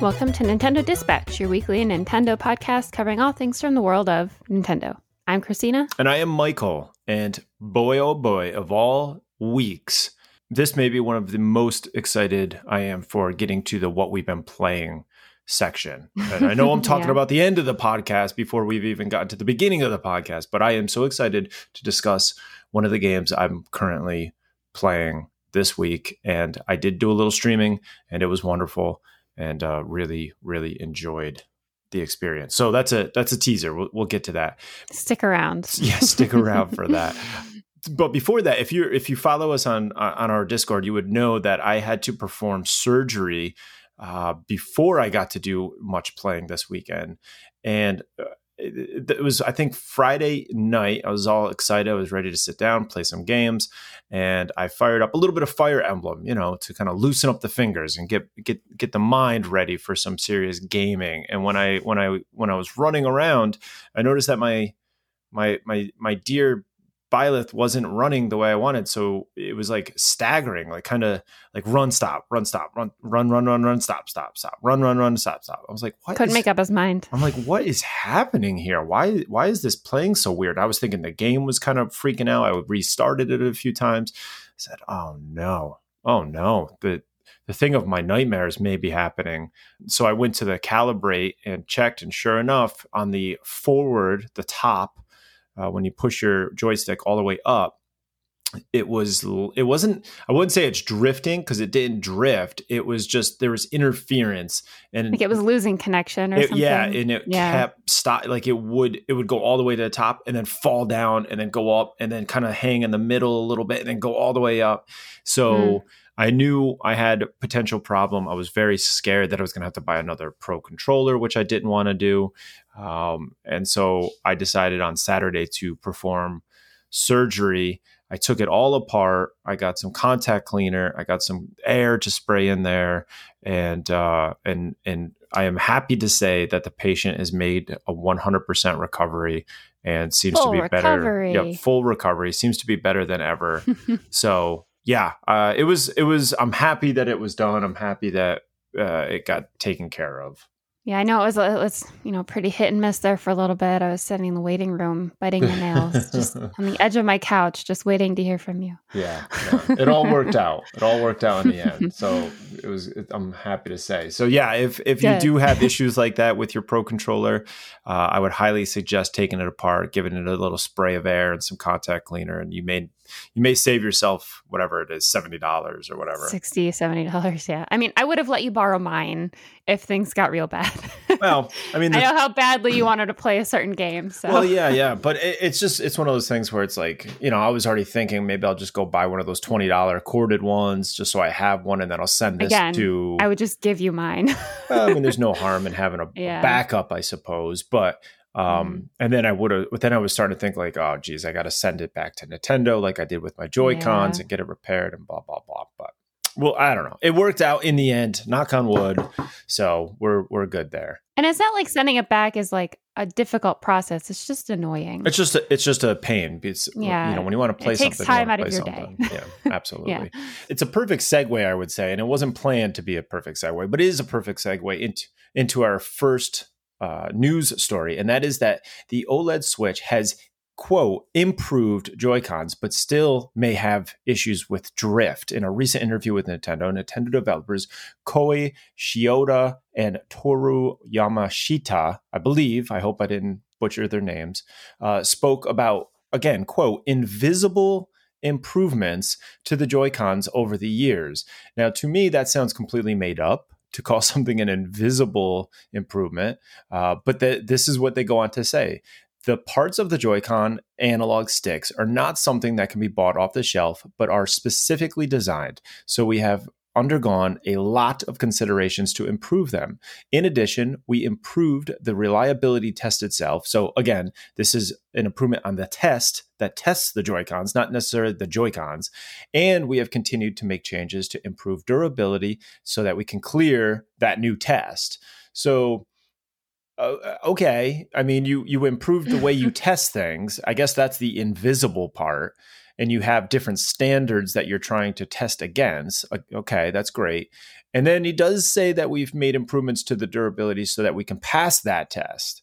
Welcome to Nintendo Dispatch, your weekly Nintendo podcast covering all things from the world of Nintendo. I'm Christina. And I am Michael. And boy, oh boy, of all weeks, this may be one of the most excited I am for getting to the what we've been playing section. And I know I'm talking yeah. about the end of the podcast before we've even gotten to the beginning of the podcast, but I am so excited to discuss one of the games I'm currently playing this week. And I did do a little streaming and it was wonderful and uh, really, really enjoyed the experience. So that's a that's a teaser. We'll, we'll get to that. Stick around. Yeah, stick around for that. But before that, if you if you follow us on on our Discord, you would know that I had to perform surgery uh, before I got to do much playing this weekend, and uh, it, it, was I think Friday night. I was all excited. I was ready to sit down, play some games, and I fired up a little bit of Fire Emblem, you know, to kind of loosen up the fingers and get get get the mind ready for some serious gaming. And when I when I when I was running around, I noticed that my my my my dear Byleth wasn't running the way I wanted. So it was like staggering, like kind of like run, stop, run, stop, run, run, run, run, run, stop, stop, stop, run, run, run, stop, stop. I was like, what? Couldn't is, make up his mind. I'm like, what is happening here? Why, why is this playing so weird? I was thinking the game was kind of freaking out. I restarted it a few times. I said, oh no, oh no, the the thing of my nightmares may be happening. So I went to the calibrate and checked, and sure enough, on the forward, the top uh, when you push your joystick all the way up it was it wasn't i wouldn't say it's drifting because it didn't drift it was just there was interference and like it was losing connection or it, something yeah and it yeah. kept stop like it would it would go all the way to the top and then fall down and then go up and then kind of hang in the middle a little bit and then go all the way up so mm. I knew I had potential problem. I was very scared that I was going to have to buy another pro controller, which I didn't want to do. Um, and so I decided on Saturday to perform surgery. I took it all apart. I got some contact cleaner. I got some air to spray in there, and uh, and and I am happy to say that the patient has made a 100% recovery and seems full to be recovery. better. Yeah, full recovery seems to be better than ever. so yeah, uh, it was it was. I'm happy that it was done. I'm happy that uh, it got taken care of. Yeah, I know it was it was you know pretty hit and miss there for a little bit. I was sitting in the waiting room, biting my nails, just on the edge of my couch, just waiting to hear from you. Yeah, yeah, it all worked out. It all worked out in the end. So it was. It, I'm happy to say. So yeah, if if you do have issues like that with your Pro controller, uh, I would highly suggest taking it apart, giving it a little spray of air and some contact cleaner, and you may you may save yourself whatever it is $70 or whatever. 60 $70 yeah. I mean i would have let you borrow mine if things got real bad. Well i mean i know how badly you wanted to play a certain game so. Well yeah yeah but it, it's just it's one of those things where it's like you know i was already thinking maybe i'll just go buy one of those $20 corded ones just so i have one and then i'll send this Again, to i would just give you mine. Well, i mean there's no harm in having a, yeah. a backup i suppose but um, mm. and then I would have, but then I was starting to think like, oh, geez, I got to send it back to Nintendo like I did with my Joy Cons yeah. and get it repaired and blah blah blah. But well, I don't know. It worked out in the end. Knock on wood. So we're we're good there. And it's not like sending it back is like a difficult process. It's just annoying. It's just a, it's just a pain. It's yeah. You know when you want to play it takes something, time out of your something. day. yeah, absolutely. yeah. It's a perfect segue, I would say, and it wasn't planned to be a perfect segue, but it is a perfect segue into into our first uh, news story, and that is that the OLED Switch has quote improved Joy-Cons, but still may have issues with drift. In a recent interview with Nintendo, Nintendo developers Kohei Shioda and Toru Yamashita, I believe, I hope I didn't butcher their names, uh, spoke about again quote invisible improvements to the Joy-Cons over the years. Now, to me, that sounds completely made up to call something an invisible improvement. Uh, but the, this is what they go on to say. The parts of the Joy-Con analog sticks are not something that can be bought off the shelf, but are specifically designed. So we have undergone a lot of considerations to improve them. In addition, we improved the reliability test itself. So, again, this is an improvement on the test that tests the Joy-Cons, not necessarily the Joy-Cons. And we have continued to make changes to improve durability so that we can clear that new test. So, uh, okay, I mean, you you improved the way you test things. I guess that's the invisible part and you have different standards that you're trying to test against. Okay, that's great. And then he does say that we've made improvements to the durability so that we can pass that test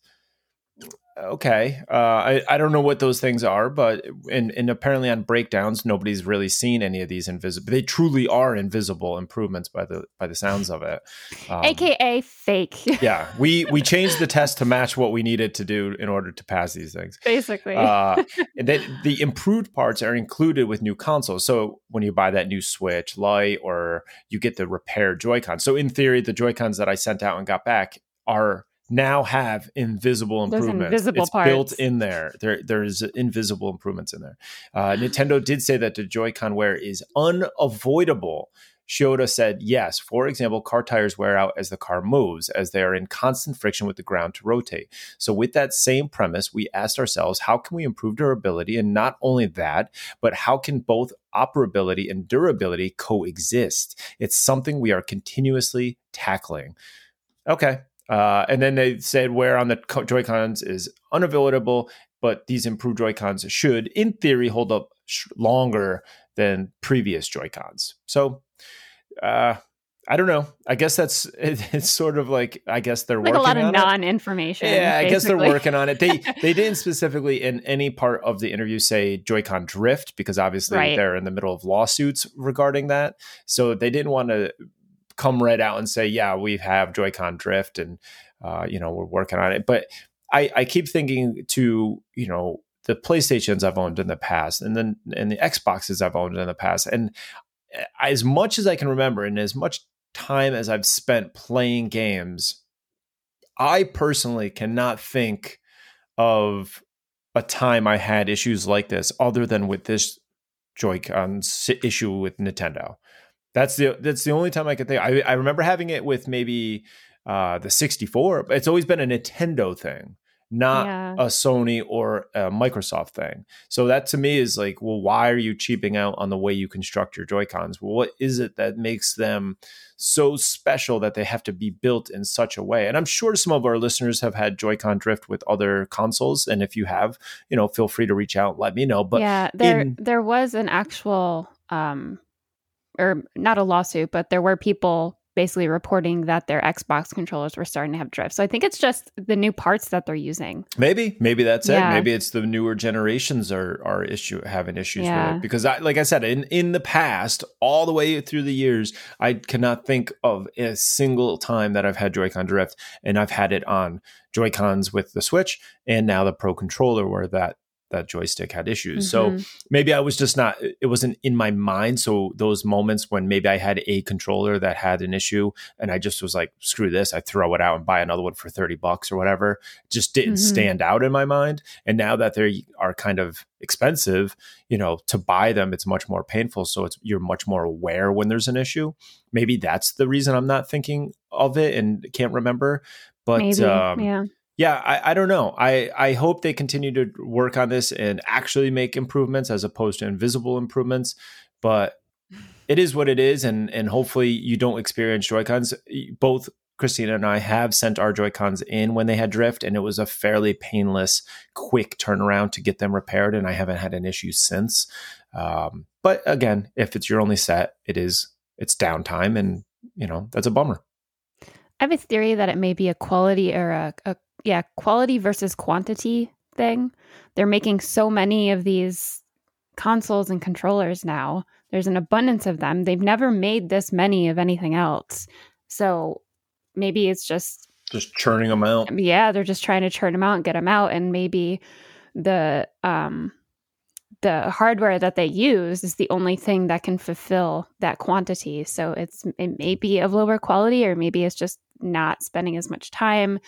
okay uh, I, I don't know what those things are but and, and apparently on breakdowns nobody's really seen any of these invisible they truly are invisible improvements by the by the sounds of it um, aka fake. Yeah we we changed the test to match what we needed to do in order to pass these things. Basically. Uh, and then the improved parts are included with new consoles. So when you buy that new switch light or you get the repaired joy-con. So in theory the joy-cons that i sent out and got back are now have invisible improvements. Those invisible it's parts. built in there. There, there's invisible improvements in there. Uh, Nintendo did say that the Joy-Con wear is unavoidable. Shioda said, yes, for example, car tires wear out as the car moves, as they are in constant friction with the ground to rotate. So, with that same premise, we asked ourselves, how can we improve durability? And not only that, but how can both operability and durability coexist? It's something we are continuously tackling. Okay, uh, and then they said wear on the Joy Cons is unavoidable, but these improved Joy Cons should, in theory, hold up sh- longer than previous Joy Cons. So, uh, I don't know. I guess that's it, it's sort of like I guess they're like working a lot of non-information. Yeah, I guess they're working on it. They they didn't specifically in any part of the interview say Joy-Con drift because obviously right. they're in the middle of lawsuits regarding that. So they didn't want to come right out and say, yeah, we have Joy-Con drift and, uh, you know, we're working on it. But I, I keep thinking to, you know, the PlayStations I've owned in the past and then and the Xboxes I've owned in the past. And eh, as much as I can remember and as much time as I've spent playing games, I personally cannot think of a time I had issues like this other than with this Joy-Con issue with Nintendo. That's the that's the only time I can think. I I remember having it with maybe uh, the 64. But it's always been a Nintendo thing, not yeah. a Sony or a Microsoft thing. So that to me is like, well, why are you cheaping out on the way you construct your Joy Cons? Well, what is it that makes them so special that they have to be built in such a way? And I'm sure some of our listeners have had Joy-Con drift with other consoles, and if you have, you know, feel free to reach out, let me know. But yeah, there in- there was an actual um or not a lawsuit, but there were people basically reporting that their Xbox controllers were starting to have drift. So I think it's just the new parts that they're using. Maybe, maybe that's yeah. it. Maybe it's the newer generations are are issue having issues yeah. with it because I like I said in in the past all the way through the years I cannot think of a single time that I've had Joy-Con drift and I've had it on Joy-Cons with the Switch and now the Pro controller where that that joystick had issues. Mm-hmm. So maybe I was just not, it wasn't in my mind. So those moments when maybe I had a controller that had an issue and I just was like, screw this, I throw it out and buy another one for 30 bucks or whatever, just didn't mm-hmm. stand out in my mind. And now that they are kind of expensive, you know, to buy them, it's much more painful. So it's, you're much more aware when there's an issue. Maybe that's the reason I'm not thinking of it and can't remember. But maybe, um, yeah yeah, I, I don't know. I, I hope they continue to work on this and actually make improvements as opposed to invisible improvements. But it is what it is, and and hopefully you don't experience Joy Cons. Both Christina and I have sent our Joy Cons in when they had drift, and it was a fairly painless, quick turnaround to get them repaired, and I haven't had an issue since. Um, but again, if it's your only set, it is it's downtime, and you know that's a bummer. I have a theory that it may be a quality or a, a yeah, quality versus quantity thing. They're making so many of these consoles and controllers now. There's an abundance of them. They've never made this many of anything else. So maybe it's just just churning them out. Yeah, they're just trying to churn them out and get them out and maybe the um the hardware that they use is the only thing that can fulfill that quantity. So it's it may be of lower quality or maybe it's just not spending as much time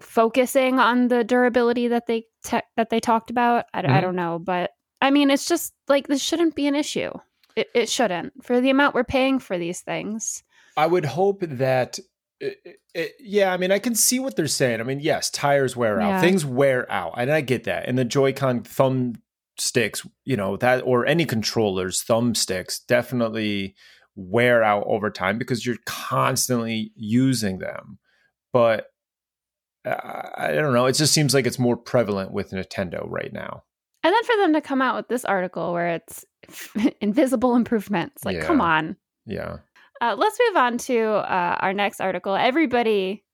focusing on the durability that they te- that they talked about. I, mm-hmm. I, don't know, but I mean, it's just like this shouldn't be an issue. It, it shouldn't for the amount we're paying for these things. I would hope that. It, it, yeah, I mean, I can see what they're saying. I mean, yes, tires wear out, yeah. things wear out, and I get that. And the Joy-Con thumb sticks, you know, that or any controllers, thumbsticks definitely wear out over time because you're constantly using them. But I don't know. It just seems like it's more prevalent with Nintendo right now. And then for them to come out with this article where it's invisible improvements, like, Yeah. come on. Yeah. Uh, let's move on to uh, our next article. Everybody,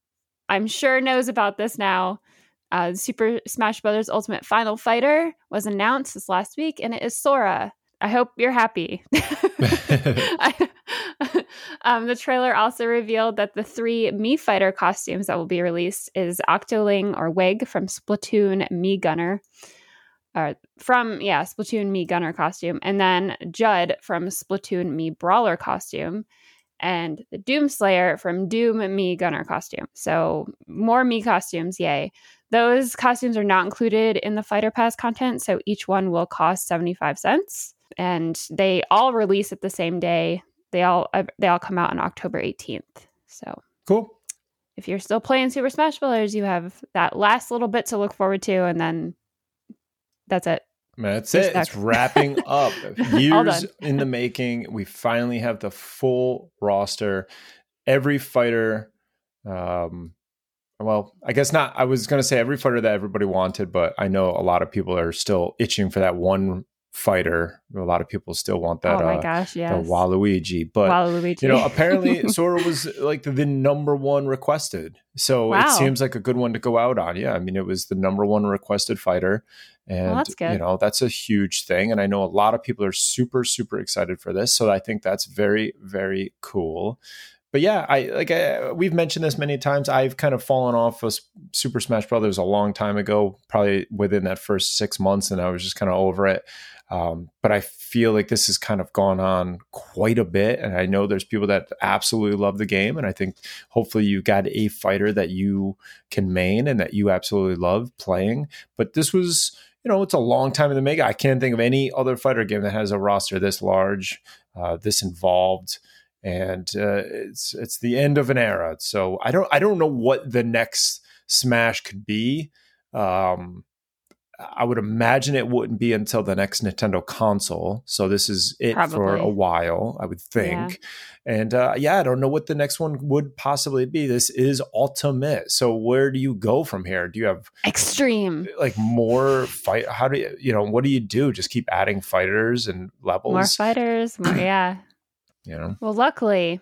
I'm sure, knows about this now. Uh, Super Smash Bros. Ultimate Final Fighter was announced this last week, and it is Sora. I hope you're happy. I- um, the trailer also revealed that the three Mii Fighter costumes that will be released is Octoling or Wig from Splatoon Mii Gunner, uh, from yeah Splatoon Mii Gunner costume, and then Judd from Splatoon Mii Brawler costume, and the Doom Slayer from Doom Mii Gunner costume. So more Mii costumes, yay! Those costumes are not included in the Fighter Pass content, so each one will cost seventy five cents, and they all release at the same day. They all uh, they all come out on October eighteenth. So Cool. if you're still playing Super Smash Bros., you have that last little bit to look forward to, and then that's it. That's You're it. It's wrapping up. Years in the making. We finally have the full roster. Every fighter, um, well, I guess not. I was going to say every fighter that everybody wanted, but I know a lot of people are still itching for that one fighter. A lot of people still want that. oh my uh, gosh, yes. the Waluigi, but Waluigi. you know, apparently Sora was like the number one requested. So Wow. it seems like a good one to go out on. Yeah. I mean, it was the number one requested fighter. And, good. you know, that's a huge thing. And I know a lot of people are super, super excited for this. So I think that's very, very cool. But yeah, I like I, we've mentioned this many times. I've kind of fallen off of Super Smash Brothers a long time ago, probably within that first six months, and I was just kind of over it. Um, but I feel like this has kind of gone on quite a bit, and I know there's people that absolutely love the game, and I think hopefully you got a fighter that you can main and that you absolutely love playing. But this was, you know, it's a long time in the making. I can't think of any other fighter game that has a roster this large, uh, this involved, and uh, it's it's the end of an era. So I don't I don't know what the next Smash could be. Um, I would imagine it wouldn't be until the next Nintendo console. So this is it for a while, I would think. And uh, yeah, I don't know what the next one would possibly be. This is Ultimate. So where do you go from here? Do you have Extreme. like more fight? How do you, you know, what do you do? Just keep adding fighters and levels? More fighters. More, yeah. You know? Well, luckily,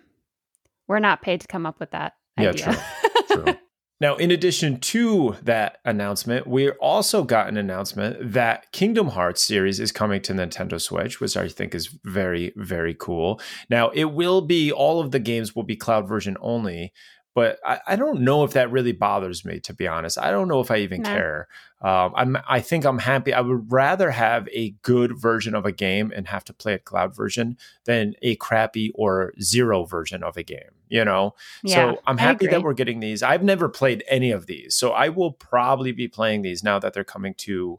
we're not paid to come up with that Yeah, idea. True. Now, in addition to that announcement, we also got an announcement that Kingdom Hearts series is coming to Nintendo Switch, which I think is very, very cool. Now, it will be all of the games will be cloud version only, but I, I don't know if that really bothers me, to be honest. I don't know if I even No. care. Um, I'm, I think I'm happy. I would rather have a good version of a game and have to play a cloud version than a crappy or zero version of a game. You know, yeah. so I'm happy that we're getting these. I've never played any of these, so I will probably be playing these now that they're coming to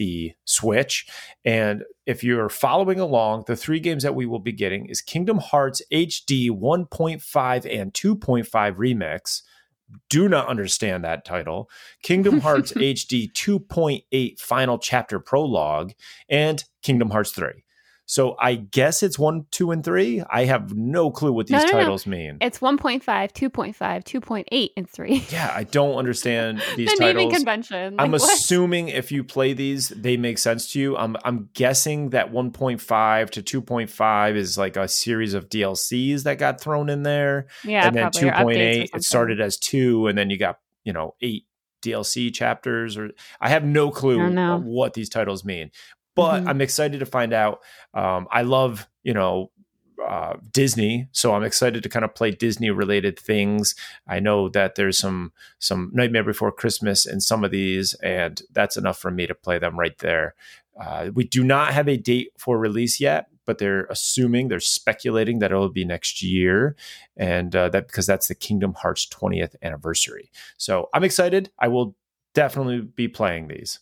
the Switch. And if you're following along, the three games that we will be getting is Kingdom Hearts HD 1.5 and 2.5 Remix. Do not understand that title. Kingdom Hearts HD 2.8 Final Chapter Prologue and Kingdom Hearts 3. So I guess it's one, two, and three. I have no clue what these No, no, no. titles mean. It's 1.5, 2.5, 2.8, and 3. Yeah, I don't understand these the naming titles. convention. I'm what? assuming if you play these, they make sense to you. I'm I'm guessing that 1.5 to 2.5 is like a series of DLCs that got thrown in there, Yeah, and then probably. or updates or 2.8 it started as two, and then you got you know eight DLC chapters. Or I have no clue what these titles mean, but Mhm. I'm excited to find out. Um, I love you know uh, Disney, so I'm excited to kind of play Disney related things. I know that there's some some Nightmare Before Christmas in some of these, and that's enough for me to play them right there. Uh, we do not have a date for release yet, but they're assuming they're speculating that it'll be next year, and uh, that because that's the Kingdom Hearts 20th anniversary. So I'm excited. I will definitely be playing these.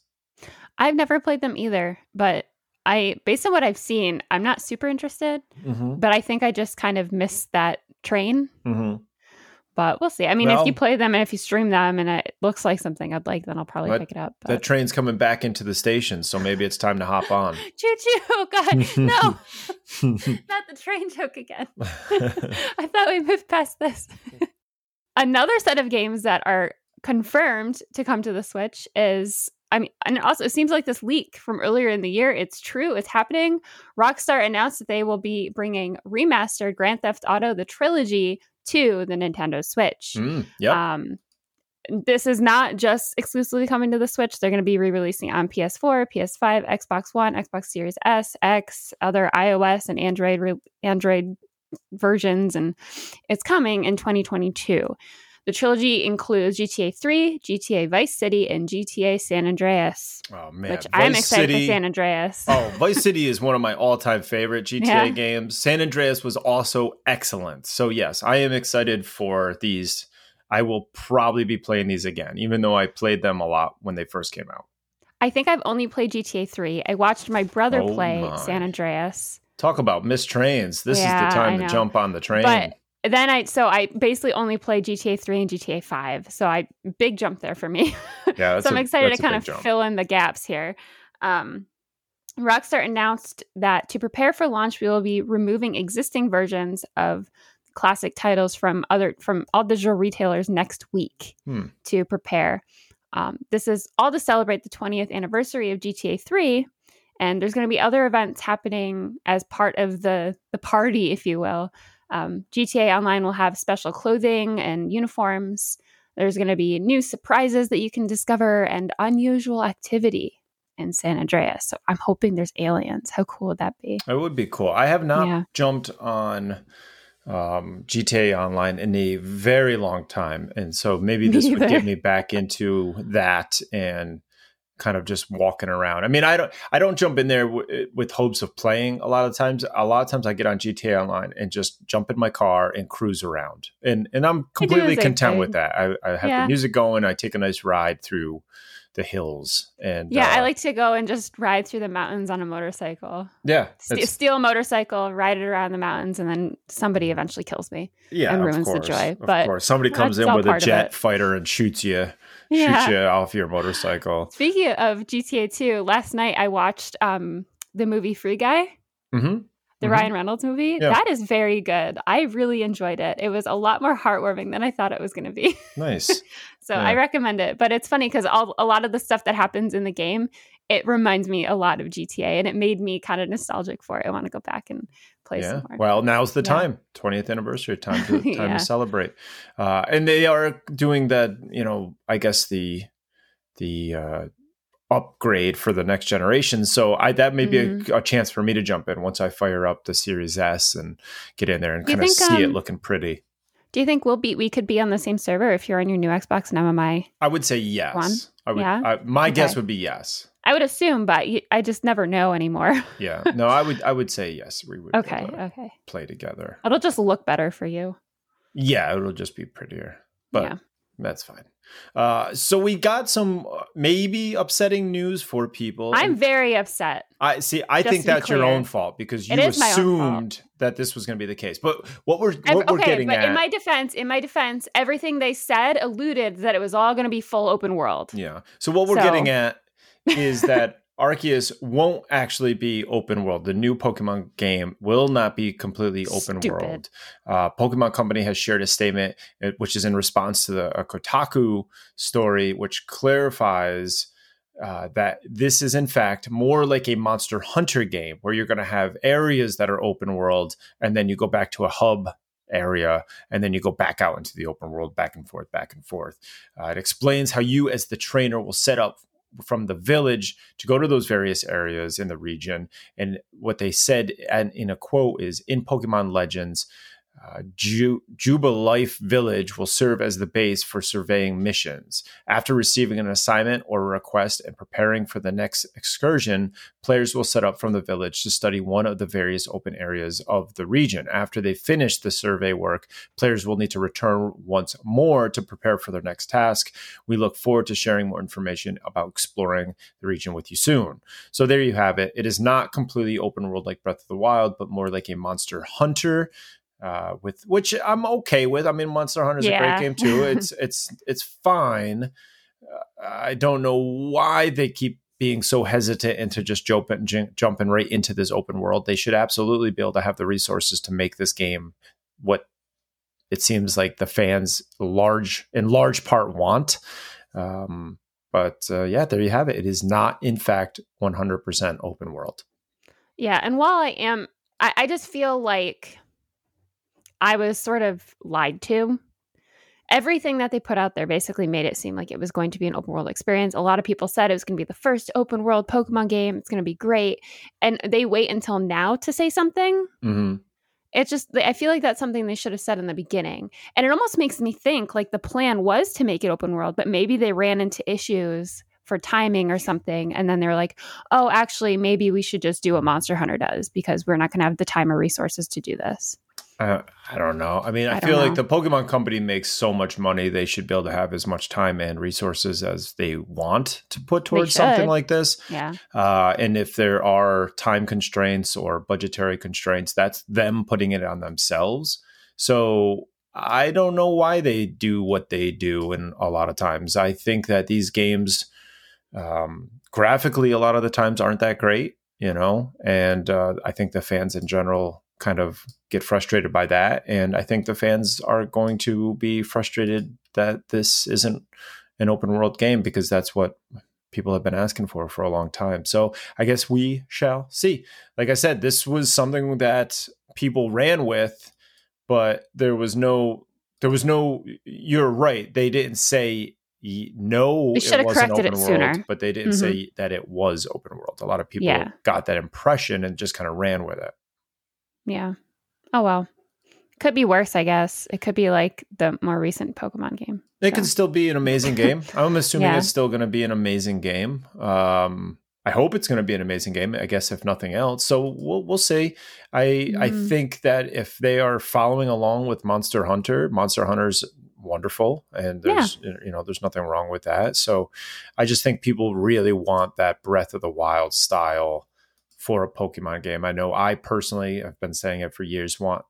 I've never played them either, but I, based on what I've seen, I'm not super interested. Mm-hmm. But I think I just kind of missed that train. Mm-hmm. But we'll see. I mean, Well- if you play them and if you stream them and it looks like something I'd like, then I'll probably pick it up. That train's coming back into the station, so maybe it's time to hop on. choo choo! God, no, not the train joke again. I thought we moved past this. Another set of games that are confirmed to come to the Switch is I mean, and also it seems like this leak from earlier in the year, it's true, it's happening. Rockstar announced that they will be bringing remastered Grand Theft Auto the trilogy to the Nintendo Switch. Mm, yeah. Um, this is not just exclusively coming to the Switch. They're going to be re-releasing on PS4, PS5, Xbox One, Xbox Series S, X, other iOS and Android re- Android versions, and it's coming in 2022. The trilogy includes GTA 3, GTA Vice City, and GTA San Andreas. Oh man, which Vice I'm excited City, for San Andreas. oh, Vice City is one of my all-time favorite GTA yeah. games. San Andreas was also excellent. So yes, I am excited for these. I will probably be playing these again, even though I played them a lot when they first came out. I think I've only played GTA 3. I watched my brother oh play my. San Andreas. Talk about missed trains. This yeah, is the time to jump on the train. But then I so I basically only played GTA 3 and GTA 5. So I big jump there for me. Yeah, so I'm excited to kind of jump. fill in the gaps here. Um, Rockstar announced that to prepare for launch, we will be removing existing versions of classic titles from other from all digital retailers next week hmm. to prepare. Um, this is all to celebrate the 20th anniversary of GTA 3, and there's going to be other events happening as part of the the party, if you will. Um, GTA Online will have special clothing and uniforms. There's going to be new surprises that you can discover and unusual activity in San Andreas. So I'm hoping there's aliens. How cool would that be? It would be cool. I have not yeah. jumped on um, GTA Online in a very long time, and so maybe this would get me back into that and kind of just walking around. I mean, I don't I don't jump in there w- with hopes of playing. A lot of times, a lot of times I get on GTA Online and just jump in my car and cruise around, and and I'm completely content thing. with that. I, I have yeah. the music going. I take a nice ride through the hills and yeah uh, i like to go and just ride through the mountains on a motorcycle yeah St- steal a motorcycle ride it around the mountains and then somebody eventually kills me yeah and ruins course, the joy but of course. somebody comes in with a jet fighter and shoots you yeah. shoot you off your motorcycle. Speaking of GTA 2, last night I watched um, the movie Free Guy. Mm-hmm. The mm-hmm. Ryan Reynolds movie. Yeah. That is very good. I really enjoyed it. It was a lot more heartwarming than I thought it was going to be. Nice. so yeah. I recommend it. But it's funny because all a lot of the stuff that happens in the game, it reminds me a lot of GTA and it made me kind of nostalgic for it. I want to go back and play yeah. Well, now's the time. 20th anniversary time to time yeah. to celebrate. Uh, and they are doing that, you know, I guess the the uh, upgrade for the next generation. So I that may be mm-hmm. a, a, chance for me to jump in once I fire up the Series S and get in there and kind of see um, it looking pretty. Do you think we'll be we could be on the same server if you're on your new Xbox and I'm on my I would say yes. One? I would yeah? I, my okay. guess would be yes. I would assume, but I just never know anymore. yeah. No, I would I would say yes. We would Okay, okay. Play together. It'll just look better for you. Yeah, it'll just be prettier. But yeah. that's fine. Uh, so we got some uh, maybe upsetting news for people. I'm very upset. I see. I think that's your own fault because you assumed that this was going to be the case. But what we're what okay, we're getting but at, in my defense, in my defense, everything they said alluded that it was all going to be full open world. Yeah. So what we're so. getting at is that Arceus won't actually be open world. The new Pokemon game will not be completely open Stupid. world. Uh, Pokemon Company has shared a statement, uh, which is in response to the Kotaku story, which clarifies uh, that this is in fact more like a Monster Hunter game, where you're going to have areas that are open world, and then you go back to a hub area and then you go back out into the open world back and forth back and forth uh, it explains how you as the trainer will set up from the village to go to those various areas in the region. And what they said and in a quote is in Pokemon Legends, uh, Ju- Jubilife Village will serve as the base for surveying missions. After receiving an assignment or request and preparing for the next excursion, players will set up from the village to study one of the various open areas of the region. After they finish the survey work, players will need to return once more to prepare for their next task. We look forward to sharing more information about exploring the region with you soon. So there you have it. It is not completely open world like Breath of the Wild, but more like a monster hunter uh, with which I'm okay with. I mean, Monster Hunter is yeah. a great game too. It's it's it's fine. Uh, I don't know why they keep being so hesitant into just jumping jumping right into this open world. They should absolutely be able to have the resources to make this game what it seems like the fans large in large part want. Um, But uh, yeah, there you have it. It is not, in fact, 100% open world. Yeah. And while I am, I, I just feel like I was sort of lied to. Everything that they put out there basically made it seem like it was going to be an open world experience. A lot of people said it was going to be the first open world Pokemon game. It's going to be great. And they wait until now to say something. Mm-hmm. It's just, I feel like that's something they should have said in the beginning. And it almost makes me think like the plan was to make it open world, but maybe they ran into issues for timing or something. And then they're like, oh, actually, maybe we should just do what Monster Hunter does because we're not going to have the time or resources to do this. Uh, I don't know. I mean, I, I feel like the Pokemon company makes so much money, they should be able to have as much time and resources as they want to put towards something like this. Yeah. Uh, and if there are time constraints or budgetary constraints, that's them putting it on themselves. So I don't know why they do what they do. And a lot of times, I think that these games, um, graphically, a lot of the times aren't that great, you know, and uh, I think the fans in general kind of get frustrated by that. And I think the fans are going to be frustrated that this isn't an open world game because that's what people have been asking for for a long time. So I guess we shall see. Like I said, this was something that people ran with, but there was no, there was no, you're right. They didn't say no, they should have corrected it world, sooner. but they didn't mm-hmm. say that it was open world. A lot of people yeah. got that impression and just kind of ran with it. Yeah. Oh well. Could be worse, I guess. It could be like the more recent Pokemon game. It so. can still be an amazing game. I'm assuming yeah. it's still going to be an amazing game. Um, I hope it's going to be an amazing game. I guess if nothing else, so we'll we'll see. I mm. I mm-hmm. think that if they are following along with Monster Hunter, Monster Hunter's wonderful, and there's yeah. you know there's nothing wrong with that. So I just think people really want that Breath of the Wild style for a Pokemon game. I know I personally have been saying it for years, want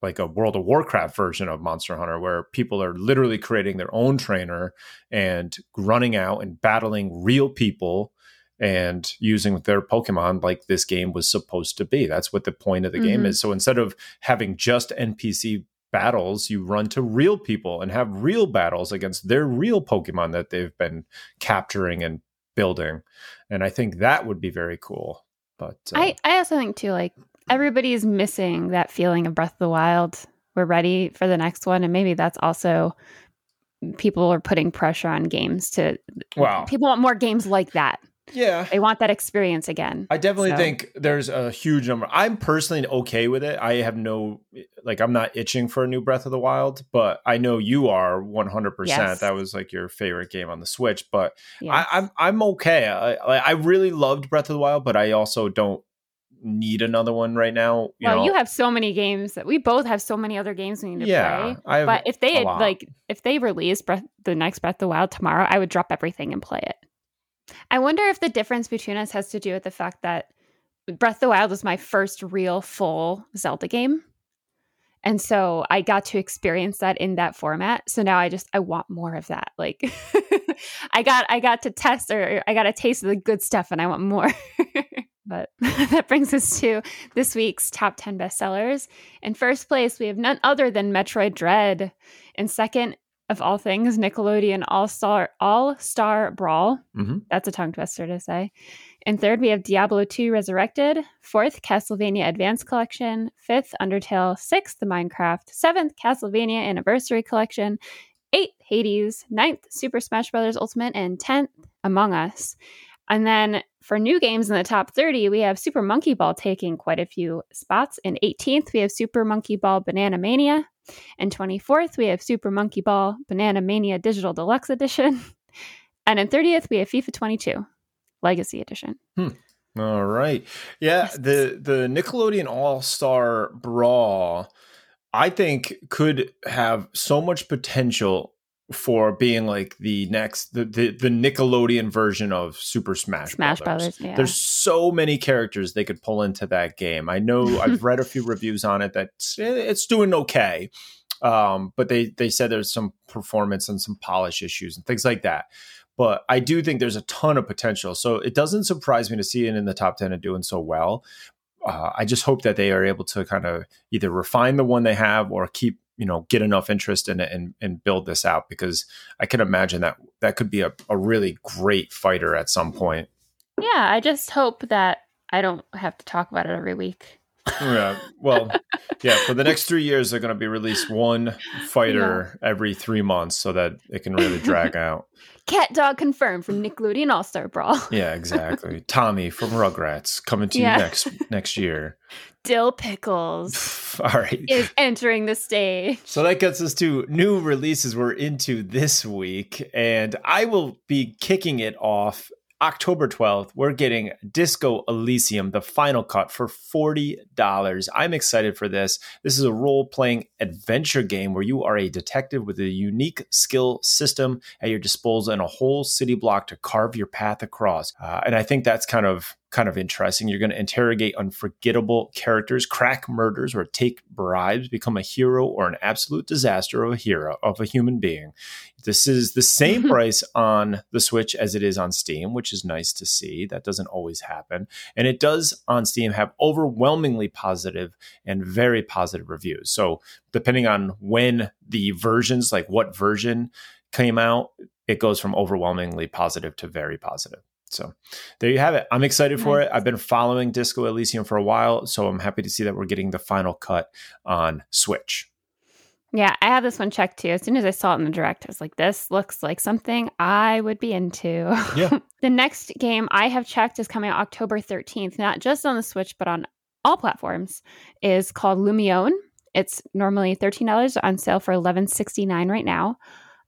like a World of Warcraft version of Monster Hunter where people are literally creating their own trainer and running out and battling real people and using their Pokemon like this game was supposed to be. That's what the point of the mm-hmm. game is. So instead of having just NPC battles, you run to real people and have real battles against their real Pokemon that they've been capturing and building. And I think that would be very cool. But uh, I, I also think too, like everybody's missing that feeling of Breath of the Wild. We're ready for the next one, and maybe that's also people are putting pressure on games to. Wow, people want more games like that. Yeah. They want that experience again. I definitely so. think there's a huge number. I'm personally okay with it. I have no, like, I'm not itching for a new Breath of the Wild, but I know you are 100%. Yes. That was like your favorite game on the Switch, but yes. I, am I'm, I'm okay. I, I really loved Breath of the Wild, but I also don't need another one right now. You well, know. you have so many games that we both have so many other games we need to yeah, play. But if they had, like, if they release Breath, the next Breath of the Wild tomorrow, I would drop everything and play it. I wonder if the difference between us has to do with the fact that Breath of the Wild was my first real full Zelda game. And so I got to experience that in that format. So now I just I want more of that. Like I got I got to test or I got a taste of the good stuff and I want more. but that brings us to this week's top 10 bestsellers. In first place, we have none other than Metroid Dread. In second, of all things, Nickelodeon All Star All Star Brawl. Mm-hmm. That's a tongue twister to say. And third, we have Diablo 2 Resurrected. Fourth, Castlevania Advance Collection. Fifth, Undertale. Sixth, The Minecraft. Seventh, Castlevania Anniversary Collection. Eighth, Hades. Ninth, Super Smash Bros. Ultimate. And tenth, Among Us. And then for new games in the top 30, we have Super Monkey Ball taking quite a few spots. In 18th, we have Super Monkey Ball Banana Mania. And 24th, we have Super Monkey Ball Banana Mania Digital Deluxe Edition. And in 30th, we have FIFA 22 Legacy Edition. Hmm. All right. Yeah, yes. the the Nickelodeon All-Star Brawl I think could have so much potential for being like the next the, the, the Nickelodeon version of Super Smash Smash Brothers. Brothers yeah. There's so many characters they could pull into that game. I know I've read a few reviews on it that it's doing okay. Um, but they they said there's some performance and some polish issues and things like that. But I do think there's a ton of potential. So it doesn't surprise me to see it in the top 10 and doing so well. Uh, I just hope that they are able to kind of either refine the one they have or keep you know get enough interest in it and, and build this out because I can imagine that that could be a, a really great fighter at some point. Yeah, I just hope that I don't have to talk about it every week. yeah. Well, yeah. For the next three years, they're going to be released one fighter yeah. every three months, so that it can really drag out. CatDog confirmed from Nick Nickelodeon All Star Brawl. yeah, exactly. Tommy from Rugrats coming to yeah. you next next year. Dil Pickles. All right. Is entering the stage. So that gets us to new releases we're into this week. And I will be kicking it off October 12th, we're getting Disco Elysium, the final cut for $40. I'm excited for this. This is a role playing adventure game where you are a detective with a unique skill system at your disposal and a whole city block to carve your path across. Uh, and I think that's kind of kind of interesting. You're going to interrogate unforgettable characters, crack murders, or take bribes, become a hero or an absolute disaster of a hero of a human being. This is the same price on the Switch as it is on Steam, which is nice to see. That doesn't always happen. And it does on Steam have overwhelmingly positive and very positive reviews. So, depending on when the versions, like what version came out, it goes from overwhelmingly positive to very positive. So there you have it. I'm excited nice. for it. I've been following Disco Elysium for a while, so I'm happy to see that we're getting the final cut on Switch. Yeah, I had this one checked too. As soon as I saw it in the direct, I was like, this looks like something I would be into. Yeah. the next game I have checked is coming out October 13th, not just on the Switch, but on all platforms, is called Lumione. It's normally $13 on sale for $11.69 right now.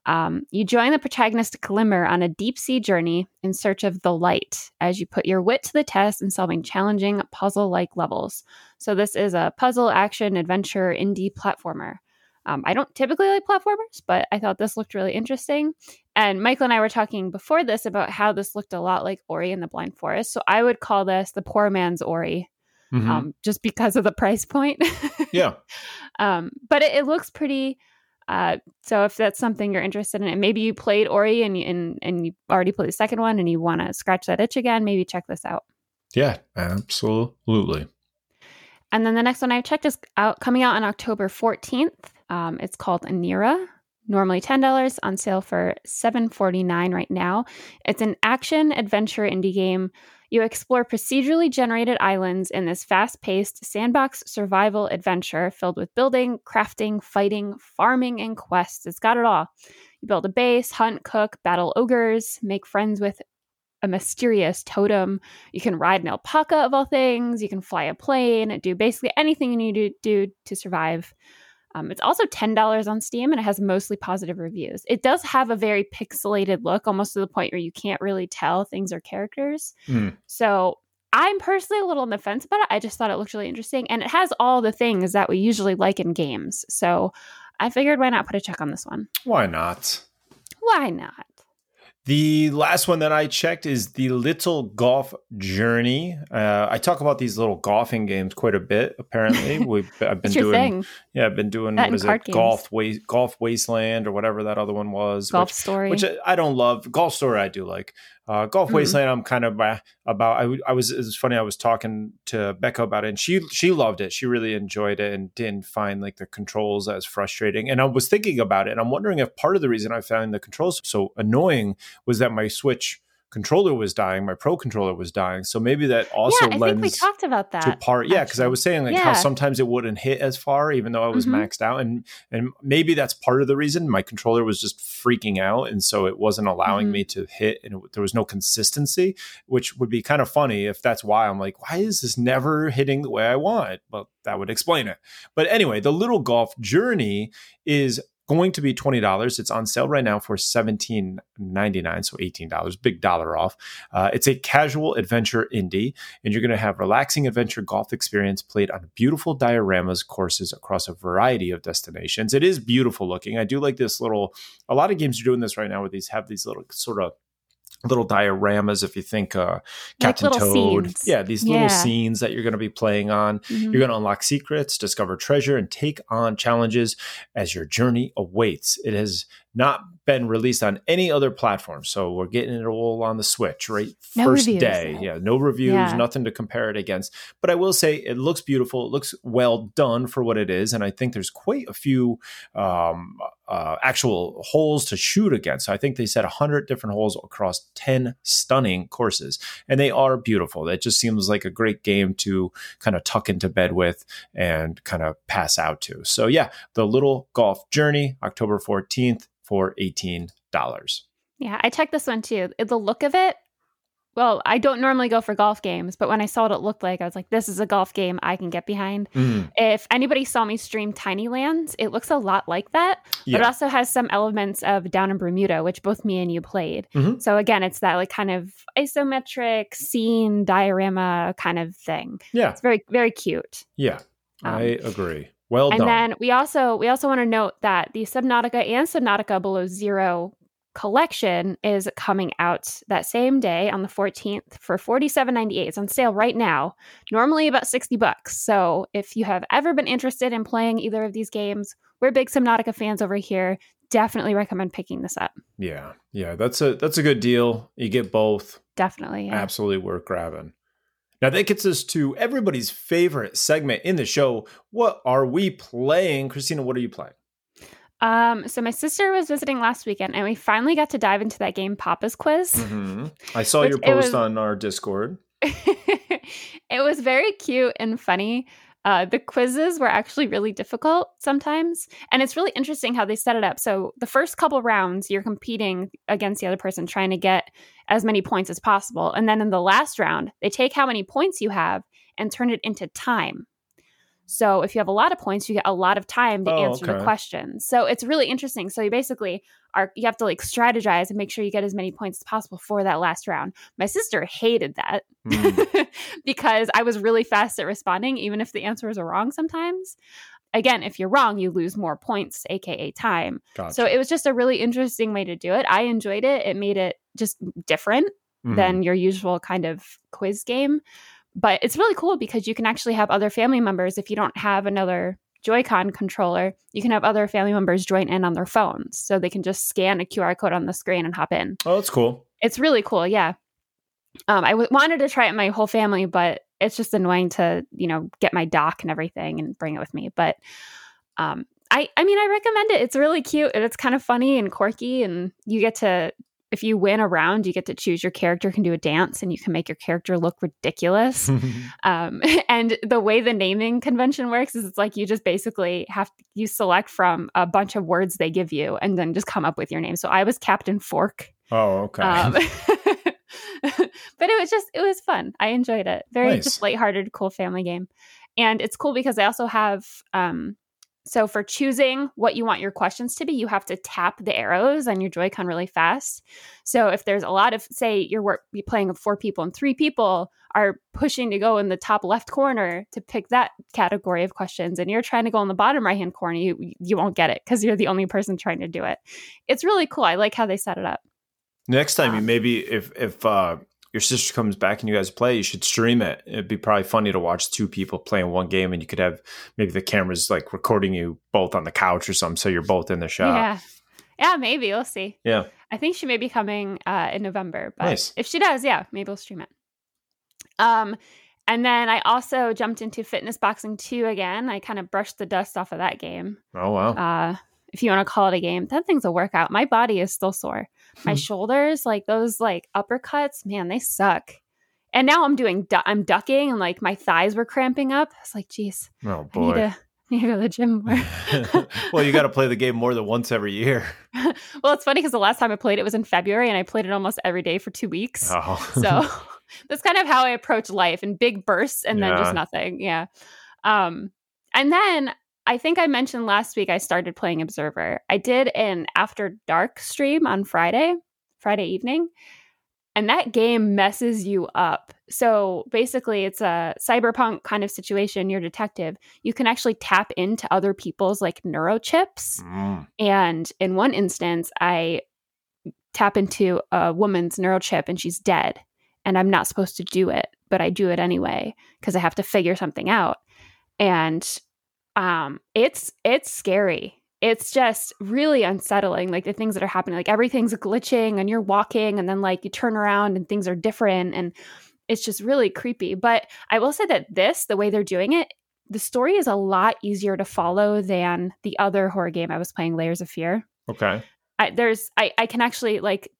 Um, you join the protagonist Glimmer on a deep sea journey in search of the light as you put your wit to the test in solving challenging puzzle like levels. So, this is a puzzle, action, adventure, indie platformer. Um, I don't typically like platformers, but I thought this looked really interesting. And Michael and I were talking before this about how this looked a lot like Ori and the Blind Forest. So, I would call this the poor man's Ori. Mm-hmm. Um, just because of the price point. yeah. Um, but it, it looks pretty uh, so if that's something you're interested in, and maybe you played Ori and you, and, and you already played the second one and you want to scratch that itch again, maybe check this out. Yeah, absolutely. And then the next one I checked is out coming out on October 14th. Um, it's called Anira. Normally $10 on sale for $7.49 right now. It's an action adventure indie game you explore procedurally generated islands in this fast paced sandbox survival adventure filled with building, crafting, fighting, farming, and quests. It's got it all. You build a base, hunt, cook, battle ogres, make friends with a mysterious totem. You can ride an alpaca of all things. You can fly a plane, do basically anything you need to do to survive. Um, it's also $10 on Steam and it has mostly positive reviews. It does have a very pixelated look, almost to the point where you can't really tell things or characters. Mm. So I'm personally a little on the fence about it. I just thought it looked really interesting and it has all the things that we usually like in games. So I figured why not put a check on this one? Why not? Why not? The last one that I checked is the Little Golf Journey. Uh, I talk about these little golfing games quite a bit. Apparently, we've I've been doing. Thing. Yeah, I've been doing that what is it? Games. Golf Golf Wasteland or whatever that other one was. Golf which, Story, which I don't love. Golf Story, I do like. Uh, Golf mm-hmm. Wasteland, I'm kind of uh, about. I, I was. It was funny. I was talking to Becca about it, and she she loved it. She really enjoyed it, and didn't find like the controls as frustrating. And I was thinking about it, and I'm wondering if part of the reason I found the controls so annoying was that my Switch controller was dying, my pro controller was dying. So maybe that also yeah, I lends think we talked about that. To part, yeah, because I was saying like yeah. how sometimes it wouldn't hit as far, even though I was mm-hmm. maxed out, and and maybe that's part of the reason my controller was just freaking out, and so it wasn't allowing mm-hmm. me to hit, and it, there was no consistency, which would be kind of funny if that's why I'm like, why is this never hitting the way I want? Well, that would explain it. But anyway, the little golf journey is going to be $20. It's on sale right now for $17.99, so $18, big dollar off. Uh, it's a casual adventure indie, and you're going to have relaxing adventure golf experience played on beautiful dioramas courses across a variety of destinations. It is beautiful looking. I do like this little, a lot of games are doing this right now where these have these little sort of little dioramas if you think uh, Captain like Toad. Scenes. Yeah, these little yeah. scenes that you're going to be playing on. Mm-hmm. You're going to unlock secrets, discover treasure, and take on challenges as your journey awaits. It has not been released on any other platform. So we're getting it all on the Switch, right? No First reviews, day. though. Yeah, no reviews, Yeah. nothing to compare it against. But I will say it looks beautiful. It looks well done for what it is. And I think there's quite a few um, uh, actual holes to shoot against. So I think they said 100 different holes across 10 stunning courses. And they are beautiful. It just seems like a great game to kind of tuck into bed with and kind of pass out to. So, yeah, the Little Golf Journey, October 14th for $18. Yeah, I checked this one too. The look of it, well, I don't normally go for golf games, but when I saw what it looked like, I was like, this is a golf game I can get behind. Mm, If anybody saw me stream Tiny Lands, it looks a lot like that, but it also has some elements of Down in Bermuda, which both me and you played. Mhm. So again, it's that like kind of isometric scene diorama kind of thing. Yeah. It's very, very cute. Yeah. Um, I agree. Well and done. then we also we also want to note that the Subnautica and Subnautica Below Zero collection is coming out that same day on the 14th for 47.98 it's on sale right now normally about 60 bucks so if you have ever been interested in playing either of these games we're big subnautica fans over here definitely recommend picking this up yeah. Yeah. That's a that's a good deal. You get both. definitely yeah. Absolutely worth grabbing. Now that gets us to everybody's favorite segment in the show. What are we playing? Christina, what are you playing? um so my sister was visiting last weekend and we finally got to dive into that game papa's quiz Mm-hmm. I saw your post was- on our Discord. it was very cute and funny. Uh, the quizzes were actually really difficult sometimes. And it's really interesting how they set it up. So, the first couple rounds, you're competing against the other person, trying to get as many points as possible. And then in the last round, they take how many points you have and turn it into time. So, if you have a lot of points, you get a lot of time to Oh, answer the okay. questions. So, it's really interesting. So, you basically are, you have to like strategize and make sure you get as many points as possible for that last round. My sister hated that Mm. because I was really fast at responding, even if the answers are wrong sometimes. Again, if you're wrong, you lose more points, aka time. Gotcha. So it was just a really interesting way to do it. I enjoyed it. It made it just different Mhm. than your usual kind of quiz game. But it's really cool because you can actually have other family members if you don't have another Joy-Con controller, you can have other family members join in on their phones so they can just scan a QR code on the screen and hop in. Oh, that's cool. it's really cool yeah. Um, I w- wanted to try it with my whole family but it's just annoying to you know get my dock and everything and bring it with me but um, I, I mean i recommend it. It's really cute and it's kind of funny and quirky and you get to if you win a round you get to choose your character can do a dance and you can make your character look ridiculous um, and the way the naming convention works is it's like you just basically have you select from a bunch of words they give you and then just come up with your name so i was captain fork oh, okay. um, but it was just it was fun. I enjoyed it. Very Nice. just lighthearted, cool family game. And it's cool because I also have um so for choosing what you want your questions to be, you have to tap the arrows on your Joy-Con really fast. So if there's a lot of say you're wor- you're playing with four people and three people are pushing to go in the top left corner to pick that category of questions and you're trying to go in the bottom right hand corner, you you won't get it because you're the only person trying to do it. It's really cool. I like how they set it up. Next time, you um, maybe if if uh, your sister comes back and you guys play, you should stream it. It'd be probably funny to watch two people playing one game, and you could have maybe the cameras like recording you both on the couch or something, so you're both in the shot. Yeah. Yeah, maybe. We'll see. Yeah. I think she may be coming uh, in November, but Nice. if she does, yeah, maybe we'll stream it. Um, and then I also jumped into Fitness Boxing 2 again. I kind of brushed the dust off of that game. Oh wow. Uh, if you want to call it a game, that thing's a workout. My body is still sore. My Hmm. shoulders, like those like uppercuts, man, they suck. And now I'm doing, du- I'm ducking and like my thighs were cramping up. I was like, geez, oh I need, boy. to, I need to go to the gym more. well, you got to play the game more than once every year. well, it's funny because the last time I played it was in February, and I played it almost every day for two weeks. Oh. So that's kind of how I approach life in big bursts and then just nothing. Yeah. Um, and then I think I mentioned last week I started playing Observer. I did an after dark stream on Friday, Friday evening. And that game messes you up. So basically, it's a cyberpunk kind of situation. You're a detective. You can actually tap into other people's like neurochips. Mm. And in one instance, I tap into a woman's neurochip and she's dead. And I'm not supposed to do it, but I do it anyway because I have to figure something out. And um, it's it's scary. it's just really unsettling. Like the things that are happening, like everything's glitching and you're walking and then like you turn around and things are different. And it's just really creepy. But I will say that this, the way they're doing it, the story is a lot easier to follow than the other horror game I was playing, Layers of Fear. Okay. I, there's I, I can actually like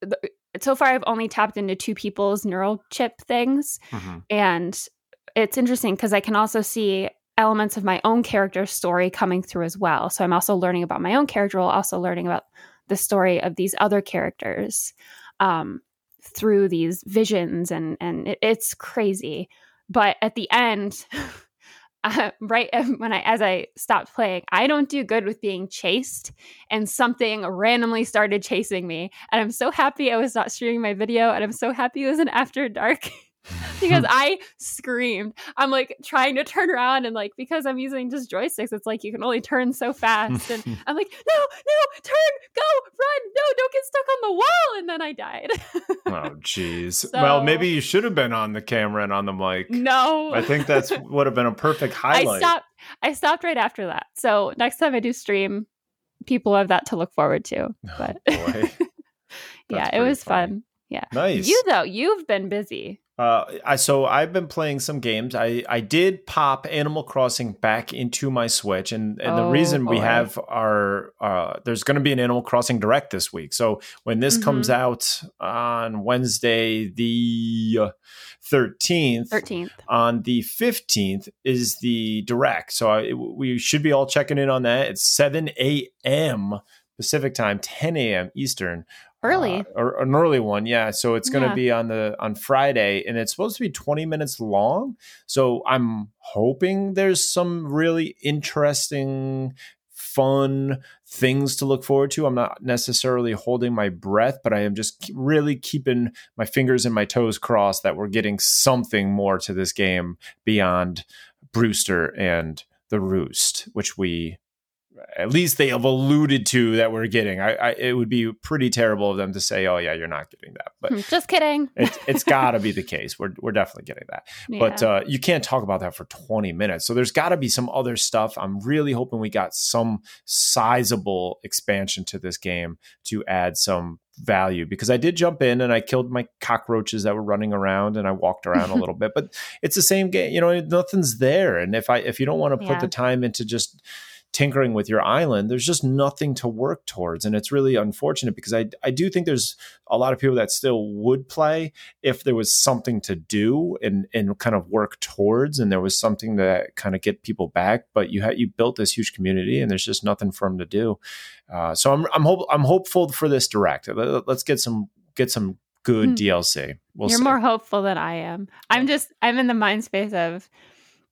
the, so far I've only tapped into two people's neural chip things mm-hmm. and it's interesting because I can also see elements of my own character story coming through as well. So I'm also learning about my own character while also learning about the story of these other characters um, through these visions and and it, it's crazy. But at the end, uh, right when I as I stopped playing, I don't do good with being chased, and something randomly started chasing me, and I'm so happy I was not streaming my video, and I'm so happy it was an after dark. because I screamed. I'm like trying to turn around and like because I'm using just joysticks, it's like you can only turn so fast. And I'm like, no, no, turn, go, run, no, don't get stuck on the wall. And then I died. oh, jeez. So, well, maybe you should have been on the camera and on the mic. No, I think that's would have been a perfect highlight. I stopped. I stopped right after that. So next time I do stream, people have that to look forward to. Oh, but oh, yeah, it was funny. fun. Yeah. Nice. You though, you've been busy. Uh, I so I've been playing some games. I I did pop Animal Crossing back into my Switch, and and oh, the reason boy. we have our uh, there's going to be an Animal Crossing Direct this week. So when this mm-hmm. comes out on Wednesday, the thirteenth, thirteenth on the fifteenth is the Direct. So I, we should be all checking in on that. It's seven a.m. Pacific time, 10 a.m. Eastern early. Uh, or an early one yeah. So it's going to yeah. be on the on friday and it's supposed to be 20 minutes long. So i'm hoping there's some really interesting fun things to look forward to. I'm not necessarily holding my breath but i am just really keeping my fingers and my toes crossed that we're getting something more to this game beyond brewster and the roost which we at least they have alluded to that we're getting. I, I, it would be pretty terrible of them to say, "Oh yeah, you're not getting that." But hmm, just kidding. it's, it's got to be the case. We're we're definitely getting that. Yeah. But uh, you can't talk about that for 20 minutes. So there's got to be some other stuff. I'm really hoping we got some sizable expansion to this game to add some value because I did jump in and I killed my cockroaches that were running around and I walked around a little bit. But it's the same game. You know, nothing's there. And if I if you don't want to put yeah. the time into just tinkering with your island, there's just nothing to work towards. And it's really unfortunate because I, I do think there's a lot of people that still would play if there was something to do and, and kind of work towards and there was something to kind of get people back. But you had you built this huge community and there's just nothing for them to do. Uh, so I'm I'm hope, I'm hopeful for this direct. Let's get some get some good hmm. DLC. We'll You're see. more hopeful than I am. I'm just I'm in the mind space of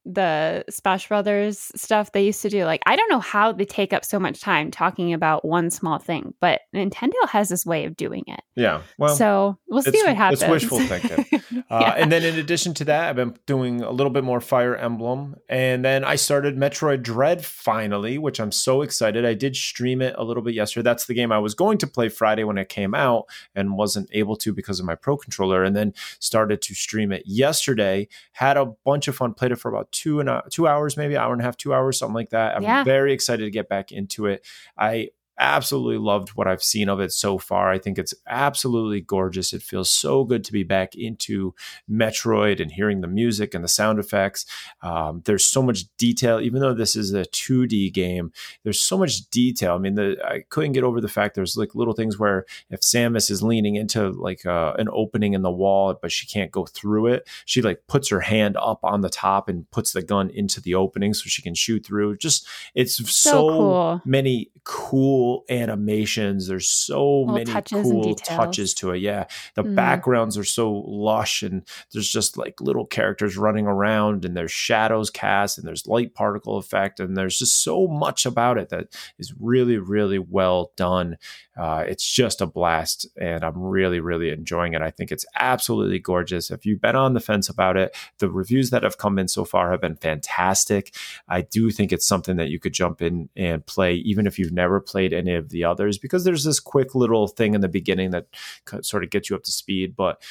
the Smash Brothers stuff they used to do. Like, I don't know how they take up so much time talking about one small thing, but Nintendo has this way of doing it. Yeah. Well, so we'll see what happens. It's wishful thinking. uh. And then in addition to that, I've been doing a little bit more Fire Emblem. And then I started Metroid Dread finally, which I'm so excited. I did stream it a little bit yesterday. That's the game I was going to play Friday when it came out and wasn't able to because of my Pro controller. And then started to stream it yesterday. Had a bunch of fun, played it for about two and a, two hours, maybe hour and a half, two hours, something like that. I'm yeah. very excited to get back into it. I absolutely loved what I've seen of it so far. I think it's absolutely gorgeous. It feels so good to be back into Metroid and hearing the music and the sound effects. Um, there's so much detail, even though this is a 2D game. There's so much detail. I mean, the, I couldn't get over the fact there's like little things where if Samus is leaning into like uh, an opening in the wall, but she can't go through it, she like puts her hand up on the top and puts the gun into the opening so she can shoot through. Just it's so, so cool. many cool cool animations. There's so Little many cool touches to it. Yeah. The mm. backgrounds are so lush and there's just like little characters running around and there's shadows cast and there's light particle effect and there's just so much about it that is really, really well done. Uh, it's just a blast and I'm really, really enjoying it. I think it's absolutely gorgeous. If you've been on the fence about it, the reviews that have come in so far have been fantastic. I do think it's something that you could jump in and play, even if you've never played any of the others, because there's this quick little thing in the beginning that sort of gets you up to speed. But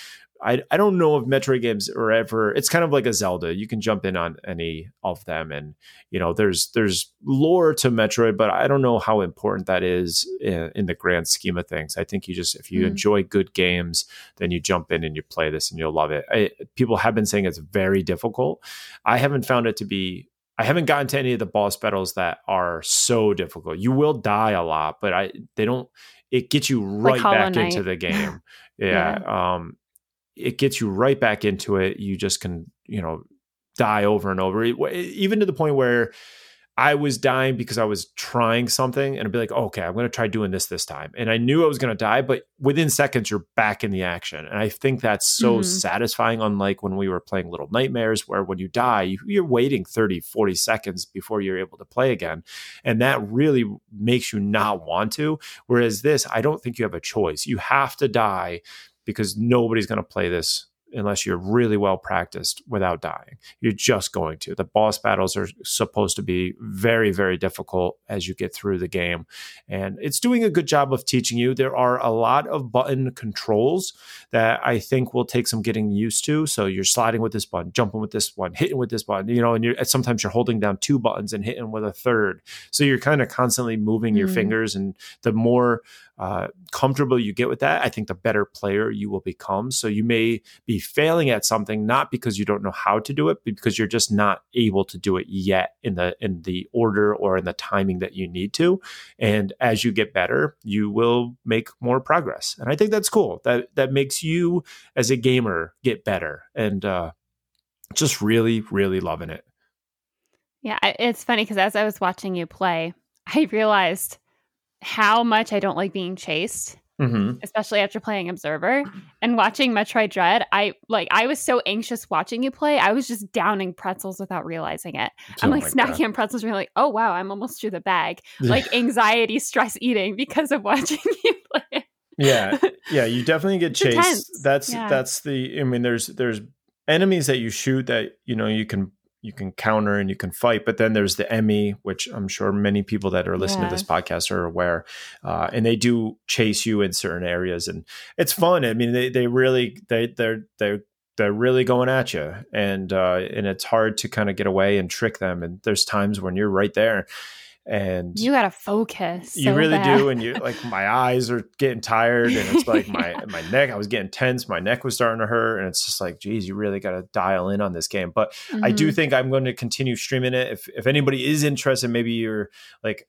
I I don't know if Metroid games are ever. It's kind of like a Zelda. You can jump in on any of them, and you know there's there's lore to Metroid, but I don't know how important that is in, in the grand scheme of things. I think you just if you mm. enjoy good games, then you jump in and you play this and you'll love it. I, people have been saying it's very difficult. I haven't found it to be I haven't gotten to any of the boss battles that are so difficult. You will die a lot, but I they don't it gets you right like back into the game. yeah. yeah. Um it gets you right back into it. You just can, you know, die over and over, even to the point where I was dying because I was trying something and I'd be like, okay, I'm going to try doing this this time. And I knew I was going to die, but within seconds, you're back in the action. And I think that's so mm-hmm. satisfying, unlike when we were playing Little Nightmares, where when you die, you're waiting 30, 40 seconds before you're able to play again. And that really makes you not want to. Whereas this, I don't think you have a choice. You have to die because nobody's going to play this unless you're really well practiced without dying. You're just going to. The boss battles are supposed to be very, very difficult as you get through the game. And it's doing a good job of teaching you. There are a lot of button controls that I think will take some getting used to. So you're sliding with this button, jumping with this one, hitting with this button, you know, and you're sometimes you're holding down two buttons and hitting with a third. So you're kind of constantly moving mm. your fingers. And the more uh, comfortable you get with that, I think the better player you will become. So you may be failing at something not because you don't know how to do it, but because you're just not able to do it yet in the in the order or in the timing that you need to. And as you get better, you will make more progress. And I think that's cool. That that makes you as a gamer get better. And uh, just really, really loving it. Yeah, it's funny because as I was watching you play, I realized how much I don't like being chased. Mm-hmm. Especially after playing Observer and watching Metroid Dread, I like I was so anxious watching you play. I was just downing pretzels without realizing it. Oh I'm like snacking on pretzels, and like, oh wow, I'm almost through the bag. like anxiety, stress eating because of watching you play. yeah, yeah, you definitely get chased. That's yeah. that's the. I mean, there's there's enemies that you shoot that you know you can you can counter and you can fight. But then there's the E.M.M.I., which I'm sure many people that are listening yeah. to this podcast are aware, uh, and they do chase you in certain areas, and it's fun. I mean, they they really they they're they're they're really going at you, and uh, and it's hard to kind of get away and trick them. And there's times when you're right there, and you gotta focus. you really bad. do, and you like my eyes are getting tired, and it's like my my neck. I was getting tense. My neck was starting to hurt, and it's just like, geez, you really got to dial in on this game. But mm-hmm. I do mm-hmm. think I'm going to continue streaming it. If if anybody is interested, maybe you're like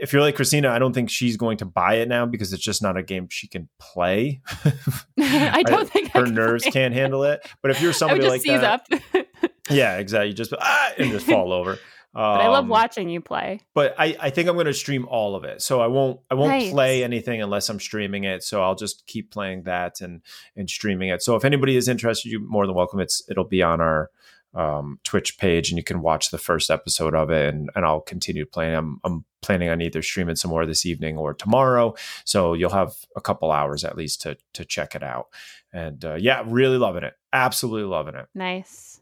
if you're like Christina, I don't think she's going to buy it now because it's just not a game she can play. I don't I, think her nerves play. can't handle it. But if you're somebody like that, yeah, exactly, you just ah, and just fall over. But I love um, watching you play. But I, I think I'm going to stream all of it. So I won't I won't nice. play anything unless I'm streaming it. So I'll just keep playing that and and streaming it. So if anybody is interested, you're more than welcome. It's it'll be on our um, Twitch page, and you can watch the first episode of it. And, and I'll continue playing. I'm I'm planning on either streaming some more this evening or tomorrow. So you'll have a couple hours at least to to check it out. And uh, yeah, really loving it. Absolutely loving it. Nice.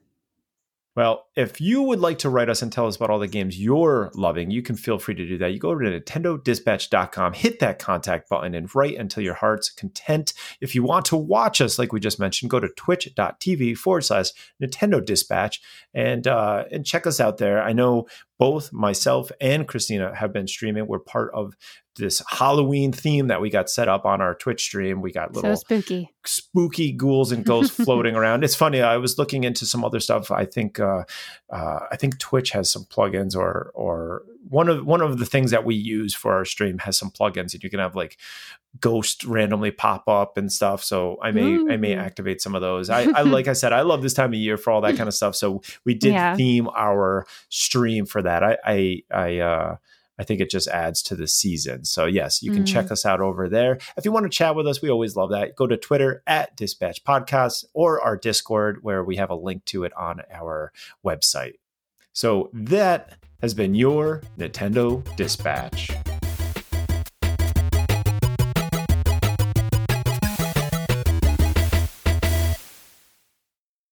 Well, if you would like to write us and tell us about all the games you're loving, you can feel free to do that. You go over to NintendoDispatch.com, hit that contact button, and write until your heart's content. If you want to watch us, like we just mentioned, go to twitch.tv forward slash Nintendo Dispatch and uh, and check us out there. I know both myself and Christina have been streaming. We're part of this Halloween theme that we got set up on our Twitch stream. We got little so spooky, spooky ghouls and ghosts floating around. It's funny. I was looking into some other stuff. I think uh, uh, I think Twitch has some plugins, or or one of one of the things that we use for our stream has some plugins, and you can have like ghost randomly pop up and stuff. So I may Ooh. I may activate some of those. I, I, like I said, I love this time of year for all that kind of stuff. So we did yeah. theme our stream for that. I I I uh I think it just adds to the season. So yes, you can mm. check us out over there. If you want to chat with us, we always love that. Go to Twitter at Dispatch Podcast or our Discord where we have a link to it on our website. So that has been your Nintendo Dispatch.